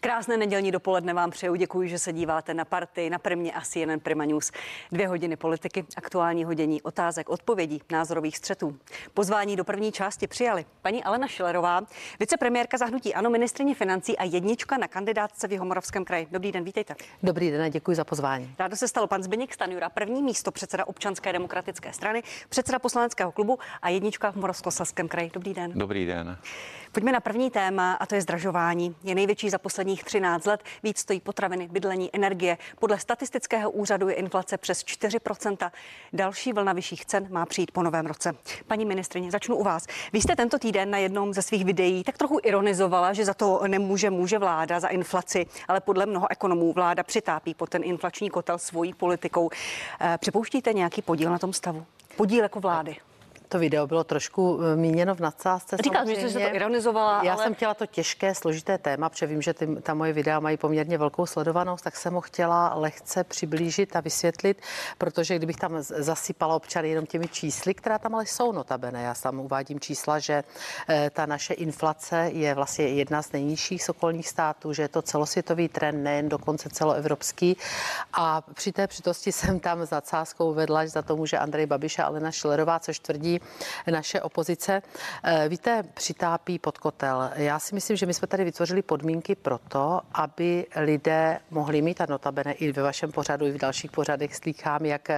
Krásné nedělní dopoledne vám přeju. Děkuji, že se díváte na party, na Primě a CNN Prima News. Dvě hodiny politiky, aktuální hodění otázek, odpovědí, názorových střetů. Pozvání do první části přijali paní Alena Šilerová, vicepremiérka zahnutí Ano, ministrině financí a jednička na kandidátce v Jihomoravském kraji. Dobrý den, vítejte. Dobrý den a děkuji za pozvání. Rádo se stalo pan Zbigněk Stanjura, první místo předseda občanské demokratické strany, předseda poslaneckého klubu a jednička v Moravskoslezském kraji. Dobrý den. Dobrý den. Pojďme na první téma a to je zdražování. Je největší za posledních 13 let. Víc stojí potraviny, bydlení, energie. Podle statistického úřadu je inflace přes 4%. Další vlna vyšších cen má přijít po novém roce. Paní ministrině, začnu u vás. Vy jste tento týden na jednom ze svých videí tak trochu ironizovala, že za to nemůže může vláda za inflaci, ale podle mnoho ekonomů vláda přitápí po ten inflační kotel svojí politikou. Eh, připouštíte nějaký podíl na tom stavu? Podíl jako vlády? To video bylo trošku eh, míněno v nadsázce. Říkám, že jste to ironizovala. Já ale... jsem chtěla to těžké, složité téma, protože vím, že ty, ta moje videa mají poměrně velkou sledovanost, tak jsem ho chtěla lehce přiblížit a vysvětlit, protože kdybych tam zasypala občany jenom těmi čísly, která tam ale jsou notabene, já tam uvádím čísla, že e, ta naše inflace je vlastně jedna z nejnižších z okolních států, že je to celosvětový trend, nejen dokonce celoevropský. A při té přitosti jsem tam za cáskou vedla, že za to může Andrej Babiš a Alena Šilerová, což tvrdí naše opozice. Eh, víte, přitápí pod kotel. Já si myslím, že my jsme tady vytvořili podmínky pro to, aby lidé mohli mít, a notabene i ve vašem pořadu, i v dalších pořadech slýchám, jak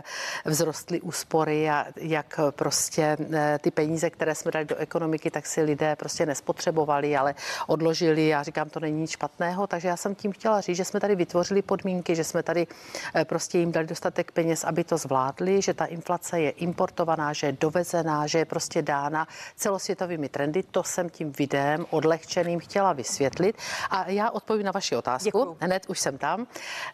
vzrostly úspory a jak prostě eh, ty peníze, které jsme dali do ekonomiky, tak si lidé prostě nespotřebovali, ale odložili. Já říkám, to není nic špatného, takže já jsem tím chtěla říct, že jsme tady vytvořili podmínky, že jsme tady eh, prostě jim dali dostatek peněz, aby to zvládli, že ta inflace je importovaná, že je dovezená znamená, že je prostě dána celosvětovými trendy. To jsem tím videem odlehčeným chtěla vysvětlit. A já odpovím na vaši otázku. Děkuju. Hned už jsem tam.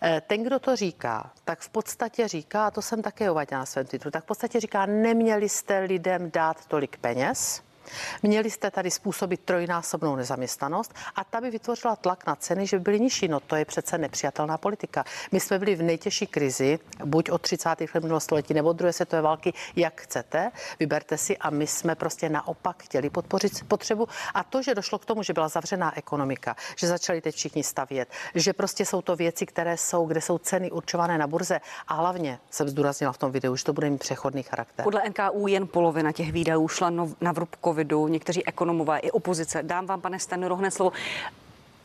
Eh, ten, kdo to říká, tak v podstatě říká, a to jsem také uváděla na svém titulu, tak v podstatě říká, neměli jste lidem dát tolik peněz, Měli jste tady způsobit trojnásobnou nezaměstnanost a ta by vytvořila tlak na ceny, že by byly nižší. No to je přece nepřijatelná politika. My jsme byli v nejtěžší krizi, buď od 30. let minulého století nebo druhé světové války, jak chcete, vyberte si a my jsme prostě naopak chtěli podpořit potřebu a to, že došlo k tomu, že byla zavřená ekonomika, že začali teď všichni stavět, že prostě jsou to věci, které jsou, kde jsou ceny určované na burze a hlavně jsem zdůraznila v tom videu, že to bude mít přechodný charakter. Podle NKU jen polovina těch výdajů šla na vrub covidu, někteří ekonomové i opozice. Dám vám, pane Stanuro, hned slovo.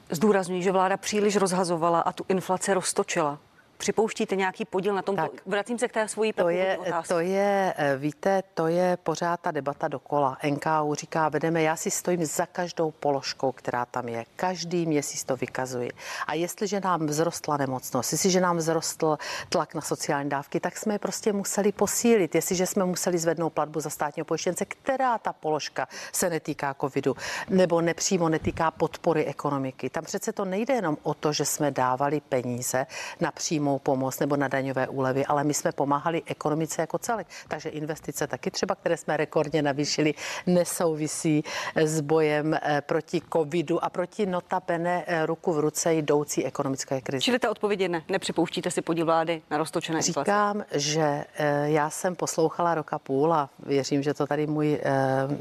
Zdůrazňuji, že vláda příliš rozhazovala a tu inflaci roztočila. Připouštíte nějaký podíl na tom? Tak, Vracím se k té svojí to je, to je, eh, víte, to je pořád ta debata dokola. NKU říká, vedeme, já si stojím za každou položkou, která tam je. Každý měsíc to vykazuji. A jestliže nám vzrostla nemocnost, jestliže nám vzrostl tlak na sociální dávky, tak jsme je prostě museli posílit. Jestliže jsme museli zvednout platbu za státního pojištěnce, která ta položka se netýká covidu, nebo nepřímo netýká podpory ekonomiky. Tam přece to nejde jenom o to, že jsme dávali peníze na přímo přímou pomoc nebo na daňové úlevy, ale my jsme pomáhali ekonomice jako celek. Takže investice taky třeba, které jsme rekordně navýšili, nesouvisí s bojem eh, proti covidu a proti notabene eh, ruku v ruce jdoucí ekonomické krizi. Čili ta odpověď je ne. Nepřipouštíte si podíl vlády na roztočené inflaci? Říkám, že eh, já jsem poslouchala roka půl a věřím, že to tady můj,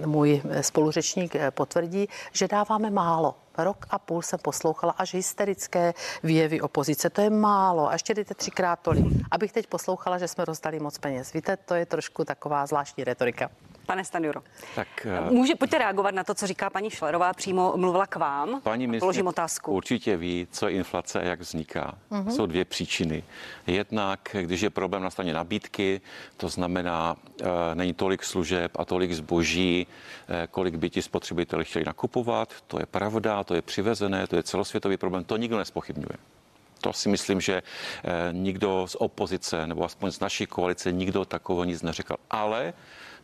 můj spoluřečník potvrdí, že dáváme málo rok a půl jsem poslouchala až hysterické výjevy opozice. To je málo. A ještě jdete třikrát tolik. Abych teď poslouchala, že jsme rozdali moc peněz. Víte, to je trošku taková zvláštní retorika. Pane Stanjuro, tak, uh, může, pojďte reagovat na to, co říká paní Šlerová, přímo mluvila k vám. Paní položím otázku. Určitě ví, co je inflace a jak vzniká. Uh-huh. Jsou dvě příčiny. Jednak, když je problém na straně nabídky, to znamená, uh, není tolik služeb a tolik zboží, uh, kolik by ti spotřebiteli chtěli nakupovat, to je pravda, to je přivezené, to je celosvětový problém, to nikdo nespochybňuje. To si myslím, že nikdo z opozice, nebo aspoň z naší koalice, nikdo takového nic neřekl. Ale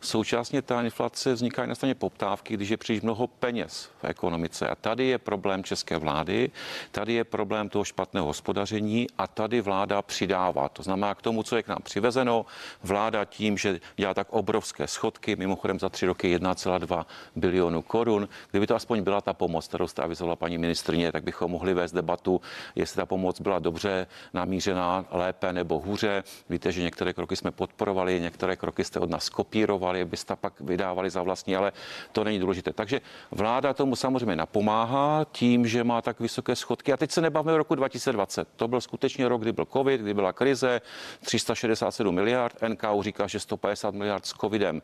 Současně ta inflace vzniká i na straně poptávky, když je příliš mnoho peněz v ekonomice. A tady je problém české vlády, tady je problém toho špatného hospodaření a tady vláda přidává. To znamená k tomu, co je k nám přivezeno, vláda tím, že dělá tak obrovské schodky, mimochodem za tři roky 1,2 bilionu korun. Kdyby to aspoň byla ta pomoc, kterou jste avizovala paní ministrně, tak bychom mohli vést debatu, jestli ta pomoc byla dobře namířená, lépe nebo hůře. Víte, že některé kroky jsme podporovali, některé kroky jste od nás kopírovali investovali, abyste pak vydávali za vlastní, ale to není důležité. Takže vláda tomu samozřejmě napomáhá tím, že má tak vysoké schodky. A teď se nebavíme o roku 2020. To byl skutečně rok, kdy byl COVID, kdy byla krize, 367 miliard. NKU říká, že 150 miliard s covidem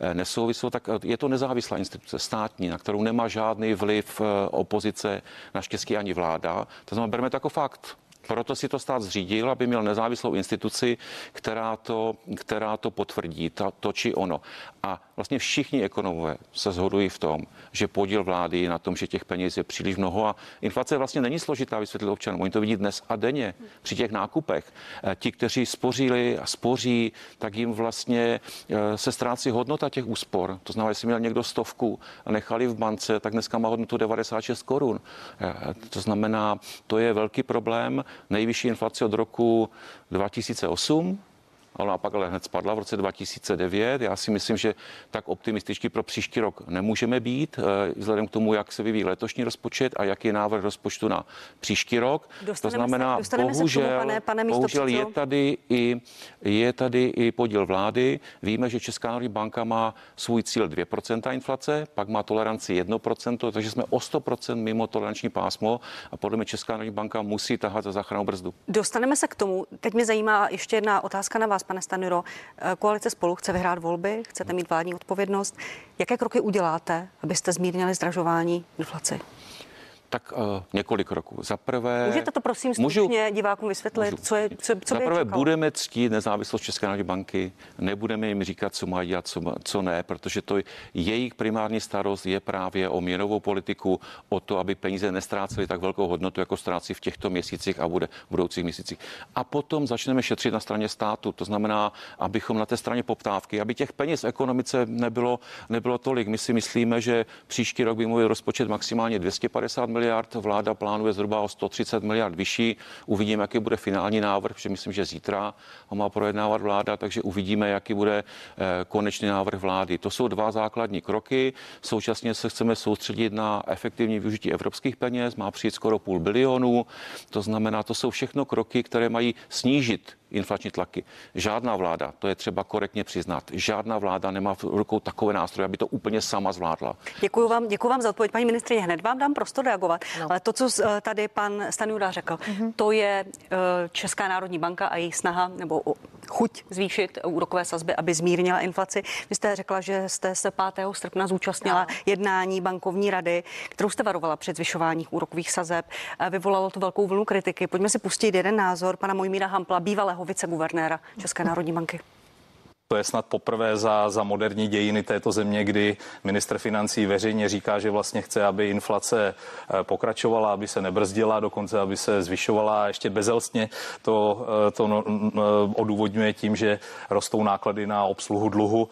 eh, nesouvislo, tak eh, je to nezávislá instituce státní, na kterou nemá žádný vliv eh, opozice, naštěstí ani vláda. To znamená, bereme to jako fakt. Proto si to stát zřídil, aby měl nezávislou instituci, která to, která to potvrdí, to, to či ono. A vlastně všichni ekonomové se shodují v tom, že podíl vlády na tom, že těch peněz je příliš mnoho a inflace vlastně není složitá vysvětlit občanům. Oni to vidí dnes a denně při těch nákupech. Eh, ti, kteří spořili a spoří, tak jim vlastně eh, se ztrácí hodnota těch úspor. To znamená, jestli měl někdo stovku a nechali v bance, tak dneska má hodnotu 96 korun. Eh, to znamená, to je velký problém nejvyšší inflaci od roku 2008 ona pak ale hned spadla v roce 2009. Já si myslím, že tak optimističtí pro příští rok nemůžeme být, eh, vzhledem k tomu, jak se vyvíjí letošní rozpočet a jaký je návrh rozpočtu na příští rok. Dostaneme to znamená, se, bohužel, se tomu, pane, pane bohužel je tady, i, je tady i podíl vlády. Víme, že Česká národní banka má svůj cíl 2% inflace, pak má toleranci 1%, takže jsme o 100% mimo toleranční pásmo a podle mě Česká národní banka musí tahat za záchranou brzdu. Dostaneme se k tomu. Teď mě zajímá ještě jedna otázka na vás pane Staniro. Eh, koalice spolu chce vyhrát volby, chcete mít vládní odpovědnost. Jaké kroky uděláte, abyste zmírnili zdražování inflaci? Tak uh, několik roků. Za prvé... Můžete to prosím stručně můžu, divákům vysvětlit, můžu. co je, co, co Za prvé budeme ctít nezávislost České národní banky, nebudeme jim říkat, co mají dělat, co, co ne, protože to jejich primární starost je právě o měnovou politiku, o to, aby peníze nestrácely tak velkou hodnotu, jako ztrácí v těchto měsících a bude v budoucích měsících. A potom začneme šetřit na straně státu, to znamená, abychom na té straně poptávky, aby těch peněz v ekonomice nebylo, nebylo tolik. My si myslíme, že příští rok by měl rozpočet maximálně 250 milionů miliard, vláda plánuje zhruba o 130 miliard vyšší. Uvidíme, jaký bude finální návrh, protože myslím, že zítra ho má projednávat vláda, takže uvidíme, jaký bude eh, konečný návrh vlády. To jsou dva základní kroky. Současně se chceme soustředit na efektivní využití evropských peněz, má přijít skoro půl bilionu. To znamená, to jsou všechno kroky, které mají snížit inflační tlaky. Žádná vláda, to je třeba korektně přiznat, žádná vláda nemá v rukou takové nástroje, aby to úplně sama zvládla. Děkuji vám, děkuji vám za odpověď, paní ministrině. Hned vám dám prostor reagovat. No. Ale to, co eh, tady pan Stanjura řekl, mm-hmm. to je eh, Česká národní banka a její snaha nebo chuť zvýšit úrokové sazby, aby zmírnila inflaci. Vy jste řekla, že jste se 5. srpna zúčastnila no. jednání bankovní rady, kterou jste varovala před zvyšováním úrokových sazeb. Vyvolalo to velkou vlnu kritiky. Pojďme si pustit jeden názor pana Mojmíra Hampla, bývalého viceguvernéra České národní banky. To je snad poprvé za, za moderní dějiny této země, kdy ministr financí veřejně říká, že vlastně chce, aby inflace eh, pokračovala, aby se nebrzdila, dokonce aby se zvyšovala a ještě bezelstně to, eh, to no, odůvodňuje tím, že rostou náklady na obsluhu dluhu.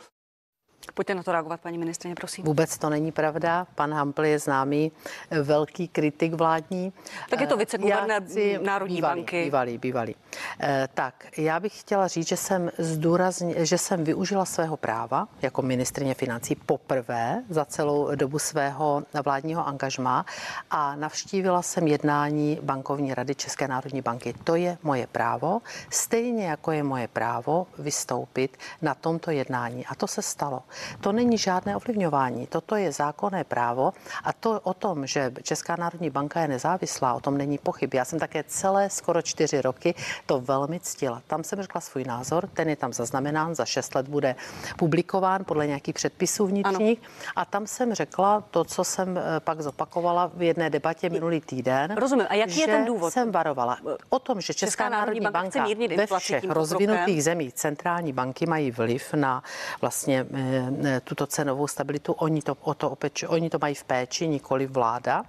Pojďte na to reagovat, paní ministrině, prosím. Vůbec to není pravda. Pan Hampl je známý eh, velký kritik vládní. Tak je to viceguvernér Národní bývalý, banky. Bývalý, bývalý. Eh, tak, já bych chtěla říct, že jsem, zdůrazně, že jsem využila svého práva jako ministrině financí poprvé za celou dobu svého vládního angažma a navštívila jsem jednání bankovní rady České národní banky. To je moje právo, stejně jako je moje právo vystoupit na tomto jednání. A to se stalo. To není žádné ovlivňování, toto je zákonné právo a to o tom, že Česká národní banka je nezávislá, o tom není pochyb. Já jsem také celé skoro čtyři roky to velmi ctila. Tam jsem řekla svůj názor, ten je tam zaznamenán, za šest let bude publikován podle nějakých předpisů vnitřních ano. a tam jsem řekla to, co jsem eh, pak zopakovala v jedné debatě minulý týden. Rozumím. A jaký je ten důvod? Jsem varovala o tom, že Česká, Česká národní banka, banka ve všech rozvinutých zemích centrální banky mají vliv na vlastně Eh, tuto cenovou stabilitu, oni to, o to, opeč, oni to mají v péči, nikoli vláda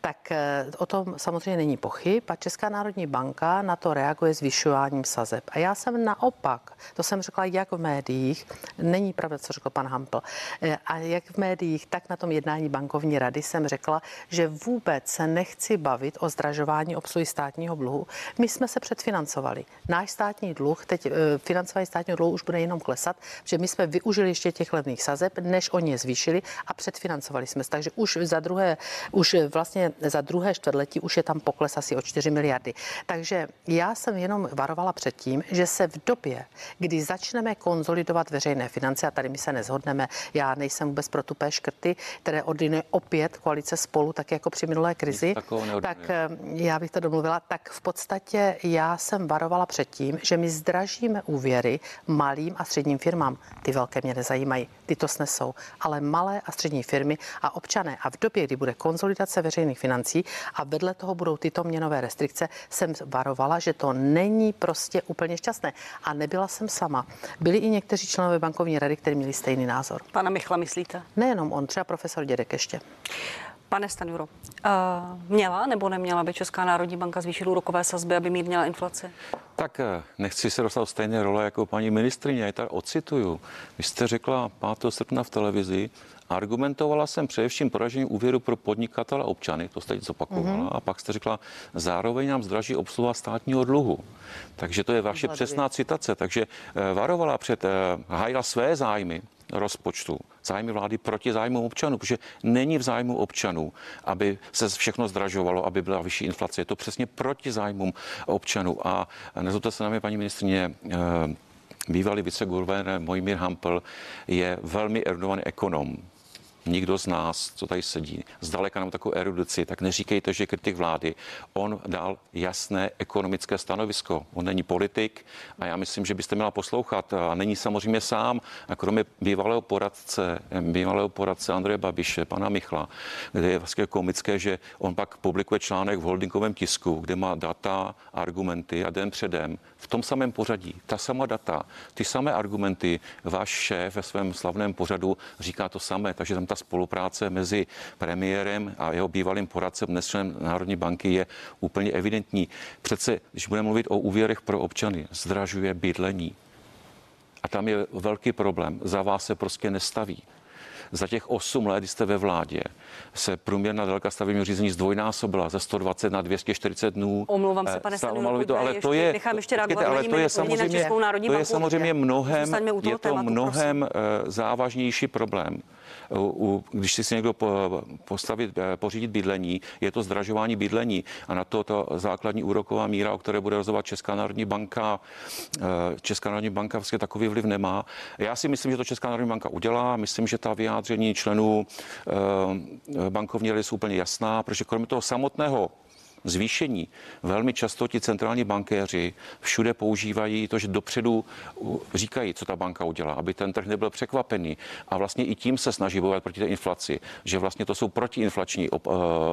tak eh, o tom samozřejmě není pochyb a Česká národní banka na to reaguje zvyšováním sazeb. A já jsem naopak, to jsem řekla jak v médiích, není pravda, co řekl pan Hampl, eh, a jak v médiích, tak na tom jednání bankovní rady jsem řekla, že vůbec se nechci bavit o zdražování obsluhy státního dluhu. My jsme se předfinancovali. Náš státní dluh, teď eh, financování státního dluhu už bude jenom klesat, že my jsme využili ještě těch levných sazeb, než oni je zvýšili a předfinancovali jsme. Takže už za druhé, už vlastně za druhé čtvrtletí už je tam pokles asi o 4 miliardy. Takže já jsem jenom varovala před tím, že se v době, kdy začneme konzolidovat veřejné finance, a tady my se nezhodneme, já nejsem vůbec pro tupé škrty, které ordinuje opět koalice spolu, tak jako při minulé krizi, tak eh, já bych to domluvila, tak v podstatě já jsem varovala před tím, že my zdražíme úvěry malým a středním firmám. Ty velké mě nezajímají, ty to snesou, ale malé a střední firmy a občané. A v době, kdy bude konzolidace veřejných financí a vedle toho budou tyto měnové restrikce, jsem varovala, že to není prostě úplně šťastné. A nebyla jsem sama. Byli i někteří členové bankovní rady, kteří měli stejný názor. Pana Michla myslíte? Nejenom on, třeba profesor Dědek ještě. Pane Stanjuro, uh, měla nebo neměla by Česká národní banka zvýšit úrokové sazby, aby mírnila inflaci? Tak eh, nechci se dostat stejné role jako paní ministrině, já tady ocituju. Vy jste řekla 5. srpna v televizi, Argumentovala jsem především poražením úvěru pro podnikatele a občany, to jste teď zopakovala, mm-hmm. a pak jste řekla, zároveň nám zdraží obsluha státního dluhu. Takže to je vaše přesná citace. Takže eh, varovala před, hájila své zájmy, rozpočtu, zájmy vlády proti zájmu občanů, protože není v zájmu občanů, aby se všechno zdražovalo, aby byla vyšší inflace. Je to přesně proti zájmům občanů. A nezlobte se na mě, paní ministrině, eh, bývalý viceguvernér Mojmír Hampel je velmi erudovaný ekonom nikdo z nás, co tady sedí, zdaleka nám takovou erudici, tak neříkejte, že kritik vlády. On dal jasné ekonomické stanovisko. On není politik a já myslím, že byste měla poslouchat. A není samozřejmě sám, a kromě bývalého poradce, bývalého poradce Andreje Babiše, pana Michla, kde je vlastně komické, že on pak publikuje článek v holdingovém tisku, kde má data, argumenty a den předem v tom samém pořadí, ta sama data, ty samé argumenty, váš šéf ve svém slavném pořadu říká to samé, takže tam ta spolupráce mezi premiérem a jeho bývalým poradcem, dnes členem Národní banky, je úplně evidentní. Přece, když budeme mluvit o úvěrech pro občany, zdražuje bydlení. A tam je velký problém. Za vás se prostě nestaví za těch 8 let, kdy jste ve vládě, se průměrná délka stavebního řízení zdvojnásobila ze 120 na 240 dnů. Omlouvám se, pane Stanilo, to, ale to je, nechám ještě reagovat, ale to je samozřejmě, to je samozřejmě mnohem, je to mnohem prosím. závažnější problém u, když si si někdo postavit, eh, pořídit bydlení, je to zdražování bydlení a na to ta základní úroková míra, o které bude rozhodovat Česká národní banka, eh, Česká národní banka vlastně takový vliv nemá. Já si myslím, že to Česká národní banka udělá. Myslím, že ta vyjádření členů eh, bankovní rady jsou úplně jasná, protože kromě toho samotného zvýšení. Velmi často ti centrální bankéři všude používají to, že dopředu říkají, co ta banka udělá, aby ten trh nebyl překvapený. A vlastně i tím se snaží bojovat proti té inflaci, že vlastně to jsou protiinflační eh,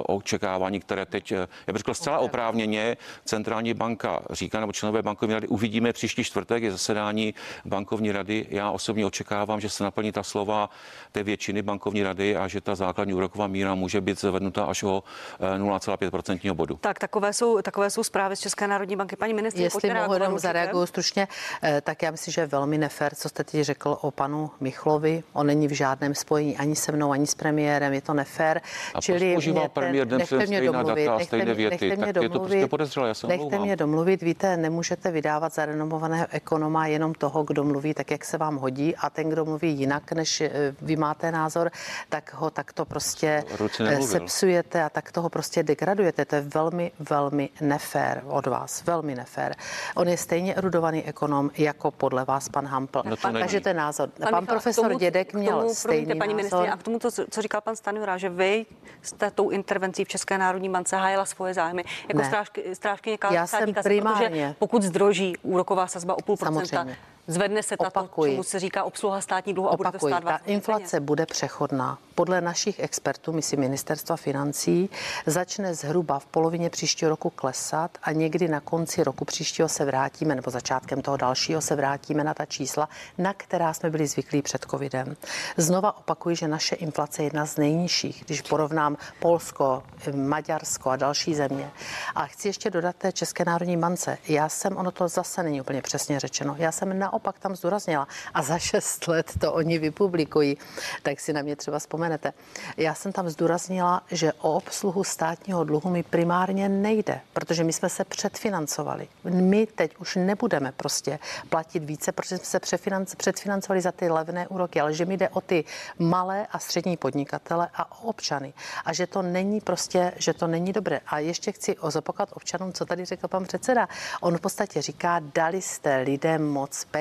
očekávání, které teď, eh, já bych řekl zcela oprávněně, centrální banka říká, nebo členové bankovní rady, uvidíme příští čtvrtek, je zasedání bankovní rady. Já osobně očekávám, že se naplní ta slova té většiny bankovní rady a že ta základní úroková míra může být zvednuta až o 0,5% eh, bodu. Tak takové jsou, takové jsou zprávy z České národní banky. Paní ministrině, Jestli mohu jenom zareaguju stručně, eh, tak já myslím, že je velmi nefér, co jste teď řekl o panu Michlovi. On není v žádném spojení ani se mnou, ani s premiérem, je to nefér. A Čili používal premiér den nechte mě domluvit, data, nechte, mě, věty, nechte mě domluvit, je to prostě podezřelé, já se Nechte omlouvám. mě domluvit, víte, nemůžete vydávat za renomovaného ekonoma jenom toho, kdo mluví tak, jak se vám hodí a ten, kdo mluví jinak, než eh, vy máte názor, tak ho takto prostě eh, sepsujete a tak toho prostě degradujete. To je velmi velmi, velmi nefér od vás, velmi nefér. On je stejně erudovaný ekonom jako podle vás pan Hampl. No to Takže ten názor. Pan, pan profesor tomu, Dědek měl tomu, stejný promiňte, paní názor. A k tomu, to, co říkal pan Stanjura, že vy jste tou intervencí v České národní bance hájila svoje zájmy jako strážky, strážkyně Já jsem primárně. pokud zdroží úroková sazba o půl procenta, Zvedne se tato, Opakuji. čemu se říká obsluha státní dluhu a Opakuji. bude to stát Ta inflace peněz. bude přechodná. Podle našich expertů, my si ministerstva financí, začne zhruba v polovině příštího roku klesat a někdy na konci roku příštího se vrátíme, nebo začátkem toho dalšího se vrátíme na ta čísla, na která jsme byli zvyklí před covidem. Znova opakuji, že naše inflace je jedna z nejnižších, když porovnám Polsko, Maďarsko a další země. A chci ještě dodat té České národní bance. Já jsem, ono to zase není úplně přesně řečeno, já jsem naopak tam zdůraznila a za šest let to oni vypublikují, tak si na mě třeba vzpomenete. Já jsem tam zdůraznila, že o obsluhu státního dluhu mi primárně nejde, protože my jsme se předfinancovali. My teď už nebudeme prostě platit více, protože jsme se předfinancovali za ty levné úroky, ale že mi jde o ty malé a střední podnikatele a o občany. A že to není prostě, že to není dobré. A ještě chci zopakovat občanům, co tady řekl pan předseda. On v podstatě říká, dali jste lidem moc peněz.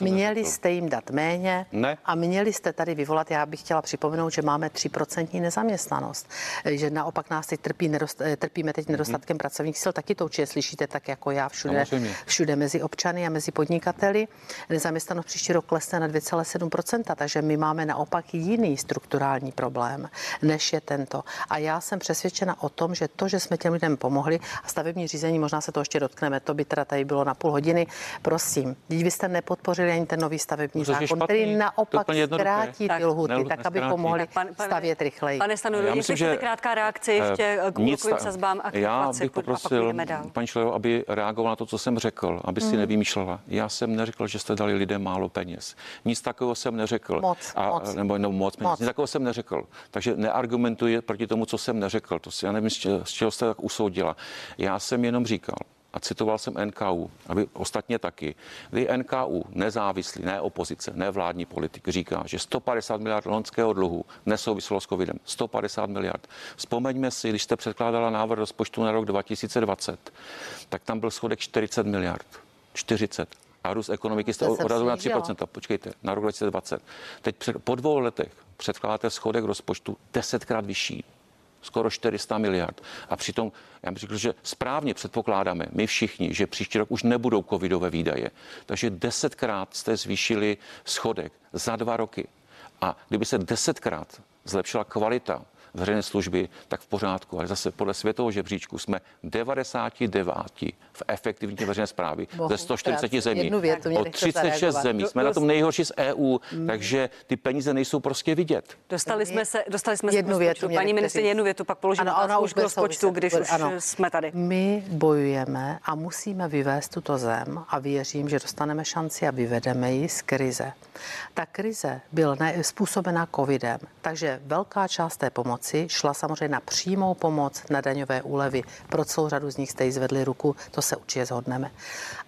Měli neřekl. jste jim dát méně ne. a měli jste tady vyvolat, já bych chtěla připomenout, že máme 3% nezaměstnanost, že naopak nás teď trpí, nedost, eh, trpíme teď nedostatkem mm-hmm. pracovních sil, taky to určitě slyšíte tak jako já všude, všude mezi občany a mezi podnikateli. Nezaměstnanost příští rok klesne na 2,7%, takže my máme naopak jiný strukturální problém, než je tento. A já jsem přesvědčena o tom, že to, že jsme těm lidem pomohli a stavební řízení, možná se to ještě dotkneme, to by teda tady bylo na půl hodiny, prosím, když byste nepodpořili ani ten nový stavební Což zákon, který naopak zkrátí ty lhuty, tak, aby pomohli pan, pan, stavět rychleji. Pane Stanu, já myslím, že krátká reakce ještě k úrokovým sazbám a k Já bych poprosil paní Šlejo, aby reagoval na to, co jsem řekl, aby si hmm. nevymýšlela. Já jsem neřekl, že jste dali lidem málo peněz. Nic takového jsem neřekl. Moc, a, moc. Nebo jenom moc, moc. Nic takového jsem neřekl. Takže neargumentuje proti tomu, co jsem neřekl. To si, já nevím, z čeho jste tak usoudila. Já jsem jenom říkal, a citoval jsem NKU, aby ostatně taky, kdy NKU, nezávislý, ne opozice, ne vládní politik, říká, že 150 miliard lonského dluhu nesouviselo s covidem. 150 miliard. Vzpomeňme si, když jste předkládala návrh rozpočtu na rok 2020, tak tam byl schodek 40 miliard. 40 a růst ekonomiky jste odhadli na 3%. Počkejte, na rok 2020. Teď po dvou letech předkládáte schodek rozpočtu desetkrát vyšší skoro 400 miliard. A přitom, já bych řekl, že správně předpokládáme, my všichni, že příští rok už nebudou covidové výdaje. Takže desetkrát jste zvýšili schodek za dva roky. A kdyby se desetkrát zlepšila kvalita veřejné služby, tak v pořádku. Ale zase podle světového žebříčku jsme 99 v efektivní veřejné zprávy ze 140 zemí. O 36 zemí. Jsme na tom nejhorší z EU, mm. takže ty peníze nejsou prostě vidět. Dostali jsme se, dostali jsme jednu se větu, Paní ministrině, jednu větu, pak položím ano, ona už k rozpočtu, když už ano. jsme tady. My bojujeme a musíme vyvést tuto zem a věřím, že dostaneme šanci a vyvedeme ji z krize. Ta krize byla způsobena covidem, takže velká část té pomoci šla samozřejmě na přímou pomoc, na daňové úlevy. Pro celou řadu z nich jste zvedli ruku, to se určitě zhodneme.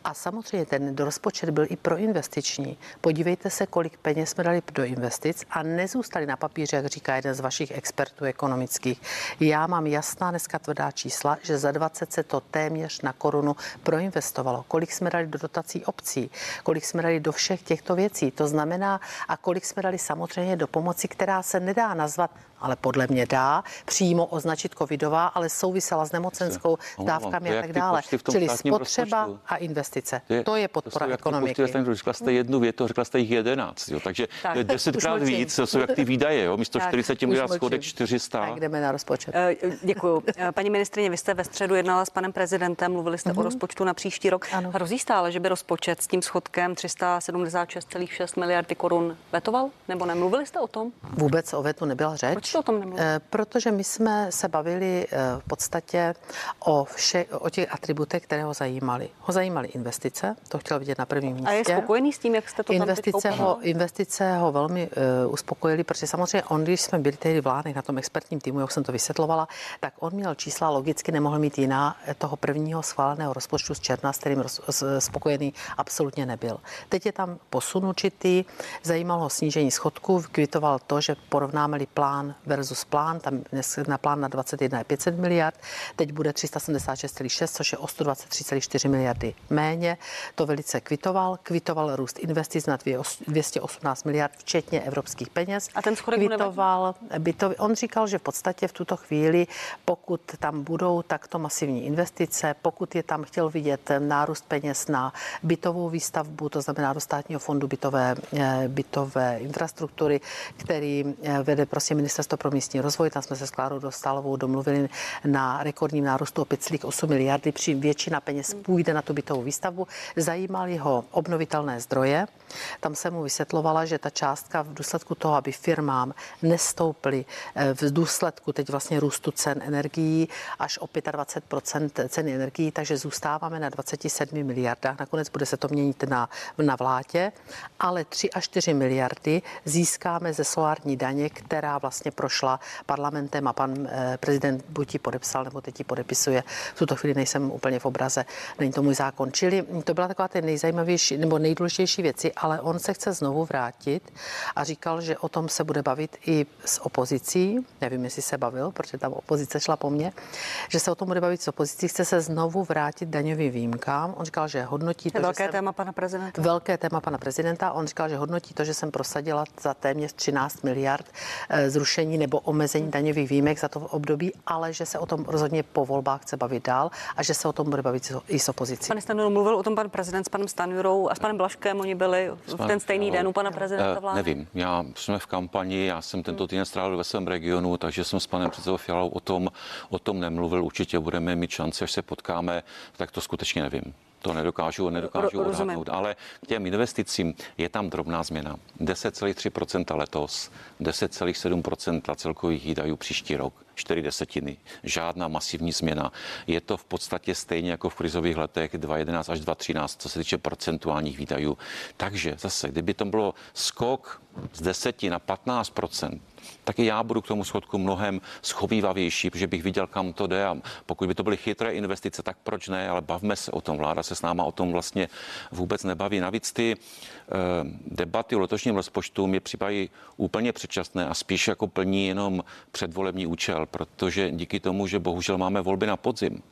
A samozřejmě ten rozpočet byl i pro investiční. Podívejte se, kolik peněz jsme dali do investic a nezůstali na papíře, jak říká jeden z vašich expertů ekonomických. Já mám jasná dneska tvrdá čísla, že za 20 se to téměř na korunu proinvestovalo. Kolik jsme dali do dotací obcí, kolik jsme dali do všech těchto věcí. To znamená, a kolik jsme dali samozřejmě do pomoci, která se nedá nazvat ale podle mě dá přímo označit covidová, ale souvisela s nemocenskou, s dávkami a tak dále. Čili spotřeba rozpočtu. a investice. To je, to je podpora to ekonomiky. Řekla jste jednu větu, řekla jste jich jedenáct, jo, takže tak, to je desetkrát víc, to jsou jak ty výdaje, jo, místo tak, 40 miliard schodek 400. Tak jdeme na rozpočet. Uh, děkuju. Eh, paní ministrině, vy jste ve středu jednala s panem prezidentem, mluvili jste uh-huh. o mhm. rozpočtu na příští rok. Ano. Hrozí stále, že by rozpočet s tím schodkem 376,6 miliardy korun vetoval? Nebo nemluvili jste o tom? Vůbec o vetu nebyla řeč. Proč to o tom nemluvili? Eh, protože my jsme se bavili eh, v podstatě o, vše, o těch atributech, které ho zajímaly. Ho zajímaly investice, to chtěl vidět na prvním místě. A je spokojený s tím, jak jste to investice tam ho, investice ho velmi uh, uspokojili, protože samozřejmě on, když jsme byli tehdy vlády na tom expertním týmu, jak jsem to vysvětlovala, tak on měl čísla, logicky nemohl mít jiná toho prvního schváleného rozpočtu z června, s kterým roz, spokojený absolutně nebyl. Teď je tam posun určitý, zajímalo ho snížení schodku, kvitoval to, že porovnáme-li plán versus plán, tam dnes na plán na 21 je 500 miliard, teď bude 376,6, což je o 123,4 miliardy méně. To velice kvitoval. Kvitoval růst investic na 218 miliard, včetně evropských peněz. A ten schodek kvitoval, by to, On říkal, že v podstatě v tuto chvíli, pokud tam budou takto masivní investice, pokud je tam chtěl vidět nárůst peněz na bytovou výstavbu, to znamená do státního fondu bytové, eh, bytové infrastruktury, který eh, vede prostě ministerstvo pro místní rozvoj, rozvoj. Tam jsme se s Klárou Dostálovou domluvili na rekordním nárůstu o 5,8 miliardy. Při většina peněz půjde na tu bytovou výstavbu. Zajímaly ho obnovitelné zdroje. Tam se mu vysvětlovala, že ta částka v důsledku toho, aby firmám nestouply eh, v důsledku teď vlastně růstu cen energií až o 25% ceny energií, takže zůstáváme na 27 miliardách. Nakonec bude se to měnit na, na vládě, ale 3 až 4 miliardy získáme ze solární daně, která vlastně prošla parlamentem a pan eh, prezident buď ji podepsal, nebo teď ji podepisuje. V tuto chvíli nejsem úplně v obraze, není to můj zákon. Čili to byla taková ty nejzajímavější nebo nejdůležitější věci, ale on se chce znovu vrátit a říkal, že o tom se bude bavit i s opozicí. Nevím, jestli se bavil, protože tam opozice šla po mně, že se o tom bude bavit s opozicí. Chce se znovu vrátit daňovým výjimkám. On říkal, že hodnotí to, velké že téma pana prezidenta. Velké téma pana prezidenta. On říkal, že hodnotí to, že jsem prosadila za téměř 13 miliard eh, zrušení nebo omezení daňových výjimek za to období, ale že se o tom rozhodně po volbách chce bavit dál a že se o tom bude bavit i s opozicí. Pane Stanuro, mluvil o tom pan prezident s panem Stanurou a s panem Blaškem. Oni byli v ten stejný den u pana prezidenta eh, vlády. Nevím, já jsme v kampani, já jsem tento týden strávil ve svém regionu, takže jsem s panem předsedou Fialou o tom, o tom nemluvil. Určitě budeme mít šanci, až se potkáme, tak to skutečně nevím. To nedokážu, nedokážu Ro, odhadnout. Ale k těm investicím je tam drobná změna. 10,3% letos, 10,7% celkových výdajů příští rok, 4 desetiny. Žádná masivní změna. Je to v podstatě stejně jako v krizových letech 2011 až 2013, co se týče procentuálních výdajů. Takže zase, kdyby to bylo skok z 10 na 15 tak i já budu k tomu schodku mnohem schovývavější, protože bych viděl, kam to jde. A pokud by to byly chytré investice, tak proč ne? Ale bavme se o tom. Vláda se s náma o tom vlastně vůbec nebaví. Navíc ty eh, debaty o letošním rozpočtu mě připadají úplně předčasné a spíš jako plní jenom předvolební účel, protože díky tomu, že bohužel máme volby na podzim,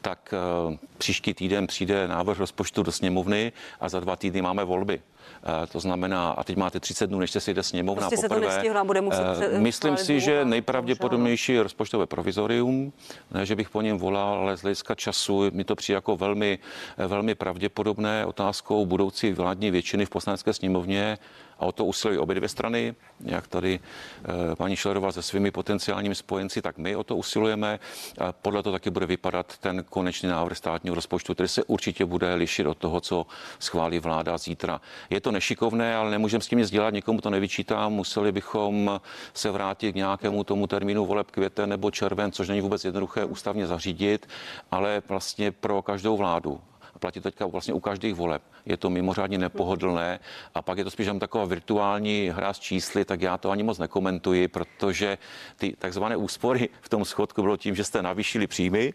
tak eh, příští týden přijde návrh rozpočtu do sněmovny a za dva týdny máme volby. Eh, to znamená, a teď máte 30 dnů, než se jde sněmovna prostě poprvé. Se to nestihlo, bude muset uh, Myslím si, že nejpravděpodobnější je rozpočtové provizorium, ne, že bych po něm volal, ale z hlediska času mi to přijde jako velmi, velmi pravděpodobné otázkou budoucí vládní většiny v poslanecké sněmovně a o to usilují obě dvě strany, jak tady eh, paní Šlerová se svými potenciálními spojenci, tak my o to usilujeme. A podle toho taky bude vypadat ten konečný návrh státního rozpočtu, který se určitě bude lišit od toho, co schválí vláda zítra. Je to nešikovné, ale nemůžeme s tím nic dělat, nikomu to nevyčítám. Museli bychom se vrátit k nějakému tomu termínu voleb květen nebo červen, což není vůbec jednoduché ústavně zařídit, ale vlastně pro každou vládu platí teďka vlastně u každých voleb. Je to mimořádně nepohodlné a pak je to spíš taková virtuální hra s čísly, tak já to ani moc nekomentuji, protože ty takzvané úspory v tom schodku bylo tím, že jste navýšili příjmy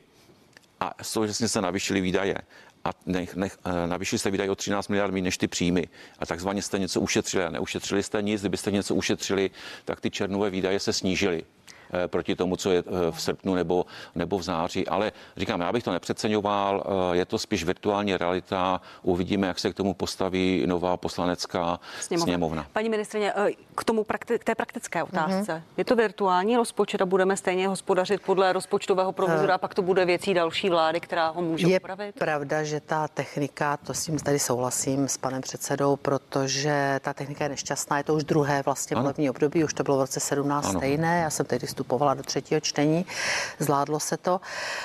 a současně se navýšili výdaje a nech, nech, eh, navýšili jste výdaje o 13 miliard méně než ty příjmy a takzvaně jste něco ušetřili a neušetřili jste nic. Kdybyste něco ušetřili, tak ty černové výdaje se snížily. Eh, proti tomu, co je eh, v srpnu nebo, nebo v září. Ale říkám, já bych to nepřeceňoval, eh, je to spíš virtuální realita. Uvidíme, jak se k tomu postaví nová poslanecká sněmovna. sněmovna. Paní ministrině, k tomu prakti- k té praktické otázce. Mm-hmm. Je to virtuální rozpočet a budeme stejně hospodařit podle rozpočtového provizora, a pak to bude věcí další vlády, která ho může je upravit? pravda, že ta technika, to s tím tady souhlasím s panem předsedou, protože ta technika je nešťastná, je to už druhé vlastně volební období, už to bylo v roce 17 ano. stejné, já jsem tehdy vstupovala do třetího čtení, zvládlo se to.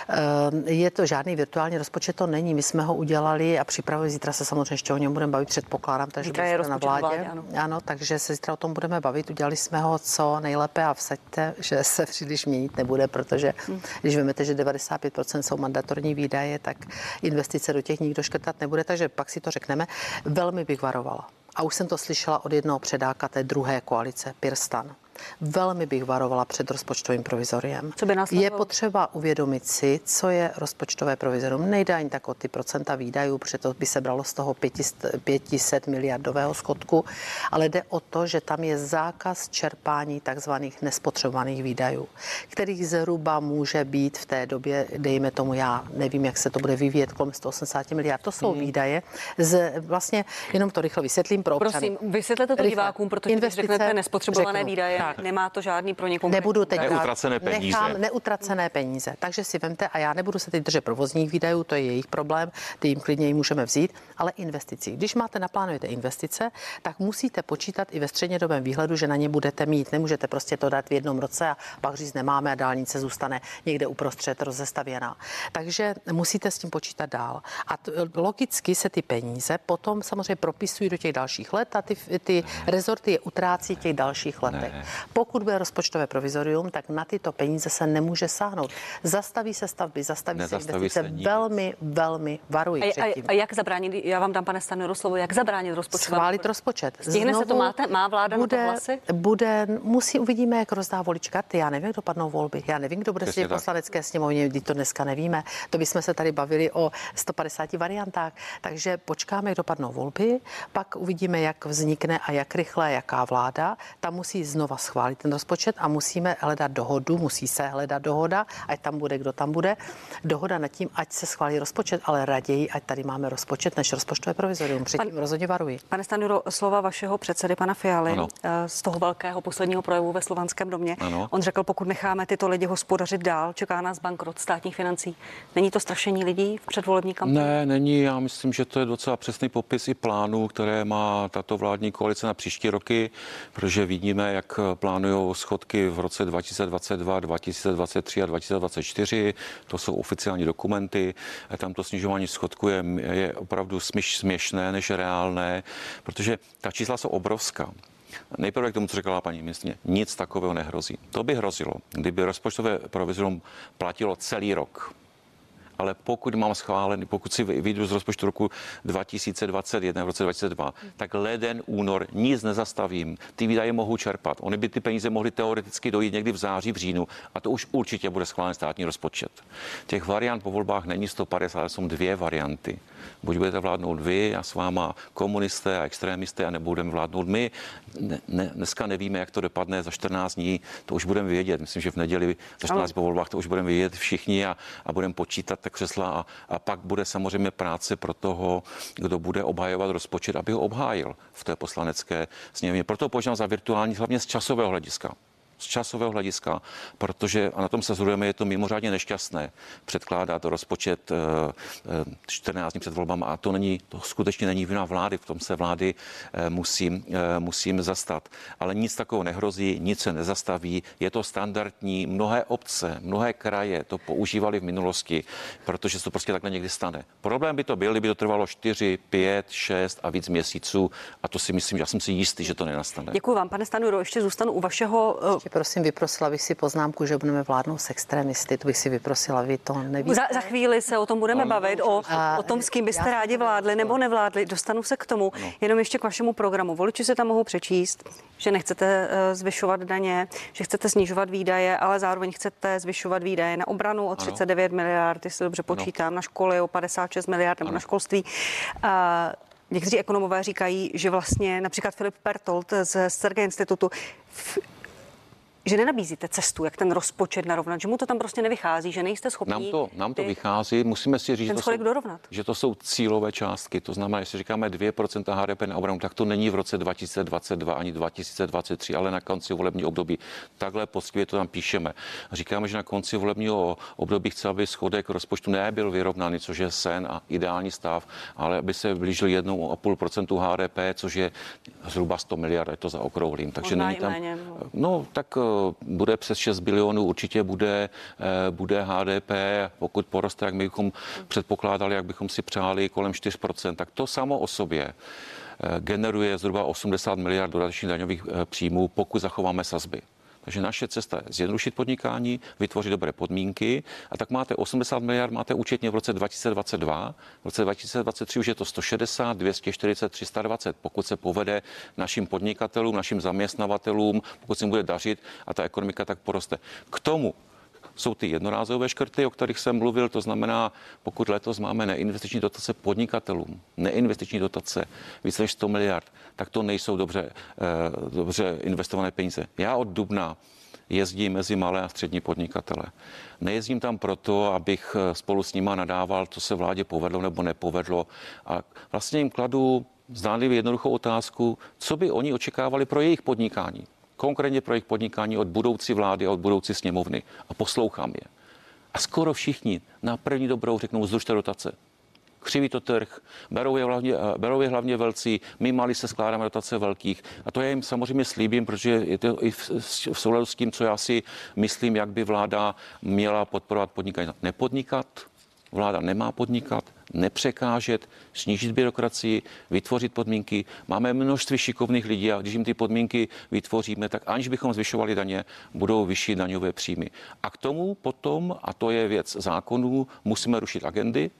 Ehm, je to žádný virtuální rozpočet, to není. My jsme ho udělali a připravili, zítra se samozřejmě ještě o něm budeme bavit, předpokládám, takže zítra je na vládě. vládě ano. ano. takže se zítra o tom budeme bavit. Udělali jsme ho co nejlépe a vsaďte, že se příliš měnit nebude, protože hmm. když víme, že 95% jsou mandatorní výdaje, tak investice do těch nikdo škrtat nebude, takže pak si to řekneme. Velmi bych varovala. A už jsem to slyšela od jednoho předáka té druhé koalice, Pirstan Velmi bych varovala před rozpočtovým provizoriem. Co by je potřeba uvědomit si, co je rozpočtové provizorium. Nejde ani tak o ty procenta výdajů, protože to by se bralo z toho 500 miliardového schodku, ale jde o to, že tam je zákaz čerpání takzvaných nespotřebovaných výdajů, kterých zhruba může být v té době, dejme tomu, já nevím, jak se to bude vyvíjet, kolem 180 miliard. To jsou hmm. výdaje. Z, vlastně jenom to rychle vysvětlím pro občany. Prosím, vysvětlete to divákům, protože když řeknete nespotřebované řeknu. výdaje, tak, nemá to žádný pro někoho. Nebudu teď dát- Neutracené peníze. Nechám neutracené peníze. Takže si vemte, a já nebudu se teď držet provozních výdajů, to je jejich problém, ty jim klidně ji můžeme vzít, ale investicí. Když máte naplánujete investice, tak musíte počítat i ve střednědobém výhledu, že na ně budete mít. Nemůžete prostě to dát v jednom roce a pak říct nemáme a dálnice zůstane někde uprostřed rozestavěná. Takže musíte s tím počítat dál. A t- logicky se ty peníze potom samozřejmě propisují do těch dalších let a ty, ty rezorty je utrácí v těch dalších letech. Ne. Pokud bude rozpočtové provizorium, tak na tyto peníze se nemůže sáhnout. Zastaví se stavby, zastaví se Nezastaví investice. se nic. Velmi, velmi varuji A, a, a, jak zabránit, já vám dám, pane Stanero, slovo, jak zabránit rozpočtovému Schválit rozpočet. Stihne se to, máte? Má vláda na to bude, hlasy? Bude, musí, uvidíme, jak rozdá volič karty. Já nevím, jak dopadnou volby. Já nevím, kdo bude sedět v poslanecké sněmovně, když to dneska nevíme. To bychom se tady bavili o 150 variantách. Takže počkáme, jak dopadnou volby, pak uvidíme, jak vznikne a jak rychle, jaká vláda. Tam musí znova schválit ten rozpočet a musíme hledat dohodu, musí se hledat dohoda, ať tam bude, kdo tam bude. Dohoda nad tím, ať se schválí rozpočet, ale raději, ať tady máme rozpočet, než rozpočtové provizorium. Předtím Pan- rozhodně varuji. Pane Stanuro, slova vašeho předsedy, pana Fialy, Ano. eh, z toho velkého posledního projevu ve Slovanském domě. Ano. On řekl, pokud necháme tyto lidi hospodařit dál, čeká nás bankrot státních financí. Není to strašení lidí v předvolební kampani? Ne, není. Já myslím, že to je docela přesný popis i plánů, které má tato vládní koalice na příští roky, protože vidíme, jak plánují schodky v roce 2022, 2023 a 2024. To jsou oficiální dokumenty. Tam to snižování schodku je, je opravdu smyš, směšné než reálné, protože ta čísla jsou obrovská. Nejprve k tomu, co řekla paní ministrině, nic takového nehrozí. To by hrozilo, kdyby rozpočtové provizorium platilo celý rok ale pokud mám schválený, pokud si vyjdu z rozpočtu roku 2021 v roce 2022, tak leden, únor nic nezastavím. Ty výdaje mohou čerpat. Oni by ty peníze mohly teoreticky dojít někdy v září, v říjnu a to už určitě bude schválen státní rozpočet. Těch variant po volbách není 150, ale jsou dvě varianty. Buď budete vládnout vy a s váma komunisté a extrémisté a nebudeme vládnout my. Ne, ne, dneska nevíme, jak to dopadne za 14 dní, to už budeme vědět. Myslím, že v neděli za 14 po volbách to už budeme vědět všichni a, a budeme počítat ta křesla a, a pak bude samozřejmě práce pro toho, kdo bude obhajovat rozpočet, aby ho obhájil v té poslanecké sněmovně. Proto považuji za virtuální hlavně z časového hlediska z časového hlediska, protože, a na tom se zhodujeme, je to mimořádně nešťastné předkládat rozpočet eh, eh, 14 dní před volbami a to není, to skutečně není vina vlády, v tom se vlády eh, musím, eh, musím zastat. Ale nic takového nehrozí, nic se nezastaví, je to standardní, mnohé obce, mnohé kraje to používali v minulosti, protože se to prostě takhle někdy stane. Problém by to byl, kdyby to trvalo 4, 5, 6 a víc měsíců a to si myslím, že já jsem si jistý, že to nenastane. Děkuji vám, pane Stanuro. Ještě zůstanu u vašeho Ještě prosím, vyprosila bych si poznámku, že budeme vládnout s extremisty. To bych si vyprosila, vy to nevíte. Za, za chvíli se o tom budeme Ano, bavit, o, A o tom, s kým byste rádi vládli nebo nevládli. Dostanu se k tomu. Jenom ještě k vašemu programu. Voliči se tam mohou přečíst, že nechcete eh, zvyšovat daně, že chcete snižovat výdaje, ale zároveň chcete zvyšovat výdaje na obranu o 39 miliard, jestli dobře počítám, na školy o 56 miliard nebo na školství. A Někteří ekonomové říkají, že vlastně například Filip Pertold z Sergej institutu v- že nenabízíte cestu, jak ten rozpočet narovnat, že mu to tam prostě nevychází, že nejste schopni. Nám to, nám to ty- vychází, musíme si říct, že to, jsou, dorovnat. že to jsou cílové částky. To znamená, jestli říkáme 2% HDP na obranu, tak to není v roce 2022 ani 2023, ale na konci volebního období. Takhle poctivě to tam píšeme. Říkáme, že na konci volebního období chce, aby schodek rozpočtu nebyl vyrovnaný, což je sen a ideální stav, ale aby se blížil 1,5% HDP, což je zhruba 100 miliard, je to za okrouhlým. Takže Možná není tam, méně, no. No, tak bude přes 6 bilionů, určitě bude, eh, bude HDP. Pokud poroste, jak bychom předpokládali, jak bychom si přáli kolem 4%, tak to samo o sobě eh, generuje zhruba 80 miliard dodatečných daňových eh, příjmů, pokud zachováme sazby. Takže naše cesta je zjednodušit podnikání, vytvořit dobré podmínky a tak máte 80 miliard, máte účetně v roce 2022, v roce 2023 už je to 160, 240, 320, pokud se povede našim podnikatelům, našim zaměstnavatelům, pokud se jim bude dařit a ta ekonomika tak poroste. K tomu jsou ty jednorázové škrty, o kterých jsem mluvil, to znamená, pokud letos máme neinvestiční dotace podnikatelům, neinvestiční dotace více než 100 miliard, tak to nejsou dobře, eh, dobře investované peníze. Já od dubna jezdím mezi malé a střední podnikatele. Nejezdím tam proto, abych eh, spolu s nima nadával, co se vládě povedlo nebo nepovedlo. A vlastně jim kladu zdánlivě jednoduchou otázku, co by oni očekávali pro jejich podnikání. Konkrétně pro jejich podnikání od budoucí vlády a od budoucí sněmovny a poslouchám je. A skoro všichni na první dobrou řeknou, zrušte dotace. Křiví to trh, berou je, hlavně, eh, berou je hlavně velcí, my mali se skládáme dotace velkých. A to já jim samozřejmě slíbím, protože je to i v, v souladu s tím, co já si myslím, jak by vláda měla podporovat podnikání. Nepodnikat, vláda nemá podnikat, nepřekážet, snížit byrokracii, vytvořit podmínky. Máme množství šikovných lidí a když jim ty podmínky vytvoříme, tak aniž bychom zvyšovali daně, budou vyšší daňové příjmy. A k tomu potom, a to je věc zákonů, musíme rušit agendy,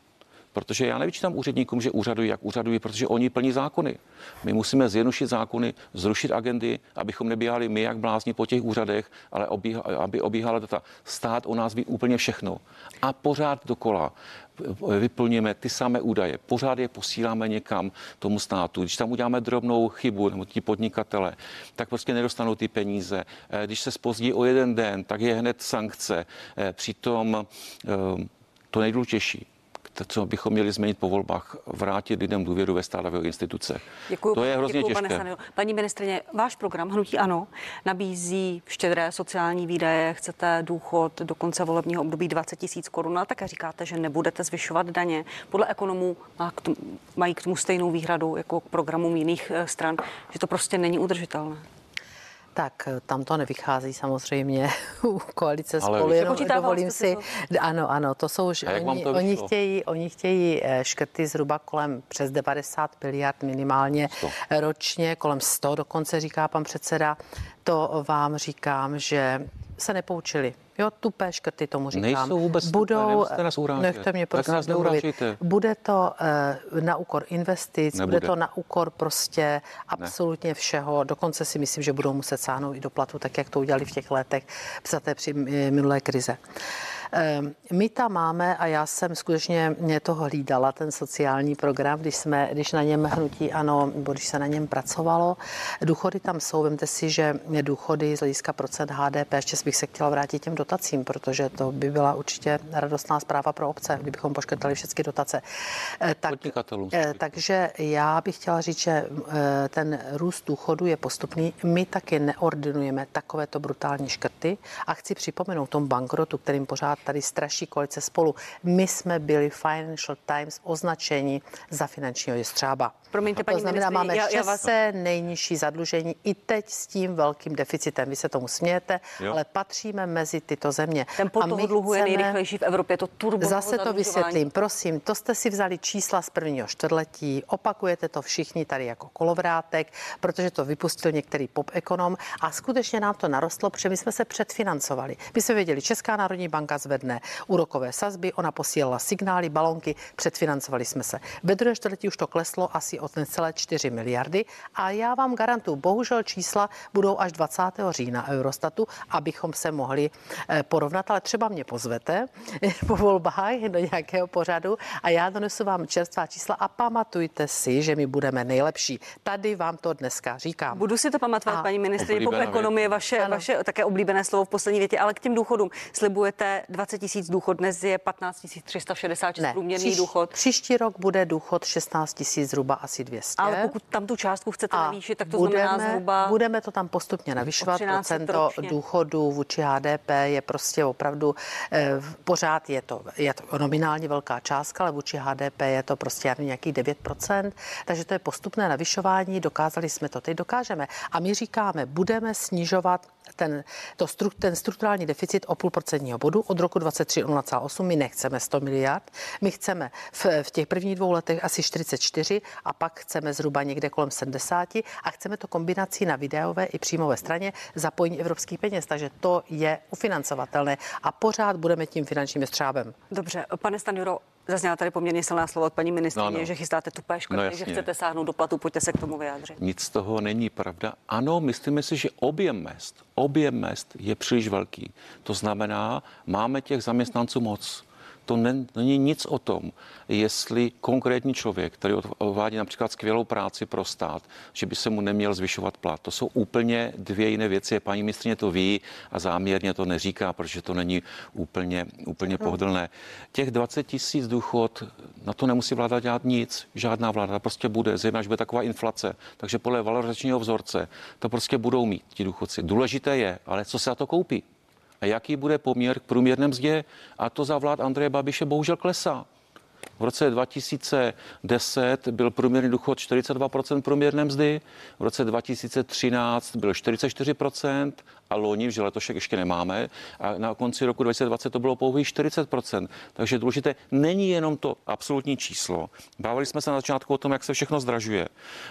protože já nevyčítám úředníkům, že úřadují, jak úřadují, protože oni plní zákony. My musíme zjednodušit zákony, zrušit agendy, abychom nebíhali my jak blázni po těch úřadech, ale obíha, aby obíhala data. Stát o nás ví úplně všechno. A pořád dokola vyplňujeme ty samé údaje, pořád je posíláme někam tomu státu. Když tam uděláme drobnou chybu, nebo ti podnikatele, tak prostě nedostanou ty peníze. Eh, když se spozdí o jeden den, tak je hned sankce. Eh, přitom eh, to nejdůležitější co bychom měli změnit po volbách, vrátit lidem důvěru ve stále instituce. Děkuji, to je hrozně děkuji, těžké. Pane Paní ministrině, váš program Hnutí Ano nabízí štědré sociální výdaje, chcete důchod do konce volebního období 20 tisíc korun, ale také říkáte, že nebudete zvyšovat daně. Podle ekonomů mají k tomu stejnou výhradu jako k programům jiných eh, stran, že to prostě není udržitelné. Tak tam to nevychází samozřejmě u koalice Ale spolu, jenom dovolím si. To? Ano, ano, to jsou, oni, to oni, chtějí, oni chtějí eh, škrty zhruba kolem přes 90 miliard minimálně 100. ročně, kolem 100 dokonce říká pan předseda. To vám říkám, že se nepoučili. Jo, tupé škrty tomu říkám. Nejsou vůbec Budou, tupé, nás nechte mě prosím nás Bude to uh, na úkor investic, Nebude. bude to na úkor prostě absolutně ne. všeho. Dokonce si myslím, že budou muset sáhnout i do platu, tak jak to udělali v těch letech za té při minulé krize. Uh, my tam máme, a já jsem skutečně mě toho hlídala, ten sociální program, když, jsme, když na něm hnutí ano, nebo když se na něm pracovalo. Důchody tam jsou, vemte si, že důchody z hlediska procent HDP, ještě bych se chtěla vrátit těm dotacím, protože to by byla určitě radostná zpráva pro obce, kdybychom poškrtali všechny dotace. Eh, tak, eh, takže já bych chtěla říct, že eh, ten růst důchodu je postupný. My taky neordinujeme takovéto brutální škrty a chci připomenout tom bankrotu, kterým pořád tady straší koalice spolu. My jsme byli Financial Times označení za finančního jestřába. Promiňte, paní to znamená, máme já, já vás... nejnižší zadlužení i teď s tím velkým deficitem. Vy se tomu smějete, jo. ale patříme mezi tyto země. Tempo a toho dluhu chceme... je nejrychlejší v Evropě, to turbo. Zase to vysvětlím, prosím, to jste si vzali čísla z prvního čtvrtletí, opakujete to všichni tady jako kolovrátek, protože to vypustil některý pop ekonom a skutečně nám to narostlo, protože my jsme se předfinancovali. My jsme věděli, Česká národní banka zvedne úrokové sazby, ona posílala signály, balonky, předfinancovali jsme se. Ve druhé čtvrtletí už to kleslo asi o necelé 4 miliardy a já vám garantuju, bohužel čísla budou až 20. října Eurostatu, abychom se mohli eh, porovnat, ale třeba mě pozvete po volbách do nějakého pořadu a já donesu vám čerstvá čísla a pamatujte si, že my budeme nejlepší. Tady vám to dneska říkám. Budu si to pamatovat, a... paní ministrině. Pop ekonomie, vaše, vaše také oblíbené slovo v poslední větě, ale k těm důchodům slibujete 20 tisíc důchod, dnes je 15 366 ne, průměrný příš, důchod. Příští rok bude důchod 16 tisíc zhruba asi 200. Ale pokud tam tu částku chcete navýšit, tak to budeme, znamená zhruba... Budeme to tam postupně navyšovat. Procento důchodu vůči HDP je prostě opravdu, eh, pořád je to, je to nominálně velká částka, ale vůči HDP je to prostě nějaký 9%, takže to je postupné navyšování, dokázali jsme to, teď dokážeme. A my říkáme, budeme snižovat ten, to stru, ten strukturální deficit o půl procentního bodu od roku 23 0,8. My nechceme 100 miliard, my chceme v, v těch prvních dvou letech asi 44 a pak chceme zhruba někde kolem 70 a chceme to kombinací na videové i příjmové straně zapojení evropských peněz, takže to je ufinancovatelné a pořád budeme tím finančním střábem. Dobře, pane Stanjuro, Zazněla tady poměrně silná slova od paní ministrině, no, no. že chystáte tu škrty, no, že chcete sáhnout do platu, pojďte se k tomu vyjádřit. Nic z toho není pravda. Ano, myslíme si, že objem mest, objem mest je příliš velký. To znamená, máme těch zaměstnanců moc. To není nic o tom, jestli konkrétní člověk, který odvádí například skvělou práci pro stát, že by se mu neměl zvyšovat plat. To jsou úplně dvě jiné věci. Paní ministrině to ví a záměrně to neříká, protože to není úplně, úplně pohodlné. Těch 20 tisíc důchod, na to nemusí vláda dělat nic. Žádná vláda prostě bude, zejména, že bude taková inflace. Takže podle valorizačního vzorce to prostě budou mít ti důchodci. Důležité je, ale co se na to koupí? A jaký bude poměr k průměrné mzdě? A to za vlád Andreje Babiše bohužel klesá. V roce 2010 byl průměrný důchod 42% průměrné mzdy, v roce 2013 byl 44%, a loni, že letošek ještě nemáme. A na konci roku 2020 to bylo pouhých 40%. Takže důležité není jenom to absolutní číslo. Bavili jsme se na začátku o tom, jak se všechno zdražuje.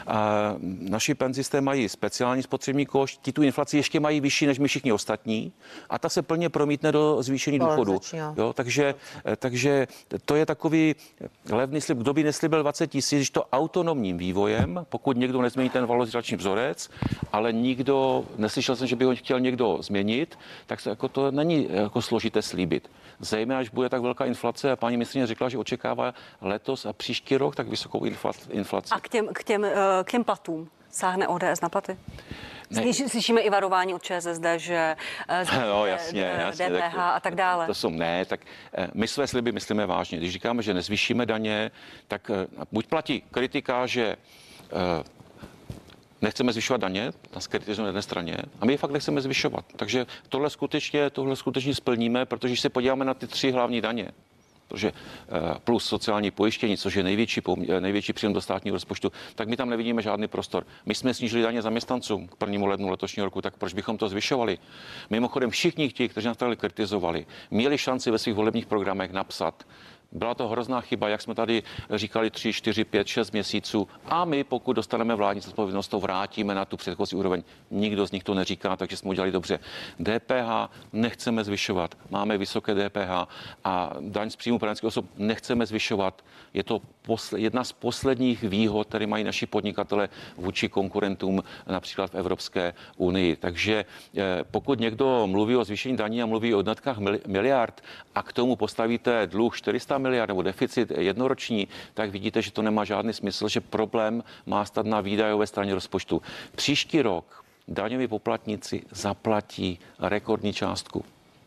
A naši penzisté mají speciální spotřební koš, ti tu inflaci ještě mají vyšší než my všichni ostatní a ta se plně promítne do zvýšení důchodu. Jo, takže, takže to je takový levný slib. Kdo by neslibil 20 tisíc, když to autonomním vývojem, pokud někdo nezmění ten valorizační vzorec, ale nikdo, neslyšel jsem, že by ho chtěl někdo změnit, tak se jako to není jako složité slíbit. Zejména, až bude tak velká inflace a paní ministrině řekla, že očekává letos a příští rok tak vysokou inflaci. A k těm, k těm, eh, k těm platům sáhne ODS na platy? Ne. Slyšíme i varování od ČSSD, že no, jasně, jasně, DPH tak, a tak dále. To jsou ne, tak eh, my své sliby myslíme vážně. Když říkáme, že nezvýšíme daně, tak buď platí kritika, že nechceme zvyšovat daně, na kritizujeme na jedné straně, a my je fakt nechceme zvyšovat. Takže tohle skutečně, tohle skutečně splníme, protože když se podíváme na ty tři hlavní daně, protože eh, plus sociální pojištění, což je největší, eh, největší příjem do státního rozpočtu, tak my tam nevidíme žádný prostor. My jsme snížili daně zaměstnancům k prvnímu lednu letošního roku, tak proč bychom to zvyšovali? Mimochodem všichni ti, kteří nás tady kritizovali, měli šanci ve svých volebních programech napsat, byla to hrozná chyba, jak jsme tady říkali 3, 4, 5, 6 měsíců a my, pokud dostaneme vládní zodpovědnost, to vrátíme na tu předchozí úroveň. Nikdo z nich to neříká, takže jsme udělali dobře. DPH nechceme zvyšovat. Máme vysoké DPH a daň z příjmu právnických osob nechceme zvyšovat. Je to posle, jedna z posledních výhod, které mají naši podnikatele vůči konkurentům například v Evropské unii. Takže eh, pokud někdo mluví o zvýšení daní a mluví o hodnotkách miliard a k tomu postavíte dluh 400 miliard nebo deficit jednoroční, tak vidíte, že to nemá žádný smysl, že problém má stát na výdajové straně rozpočtu. Příští rok daňoví poplatníci zaplatí rekordní částku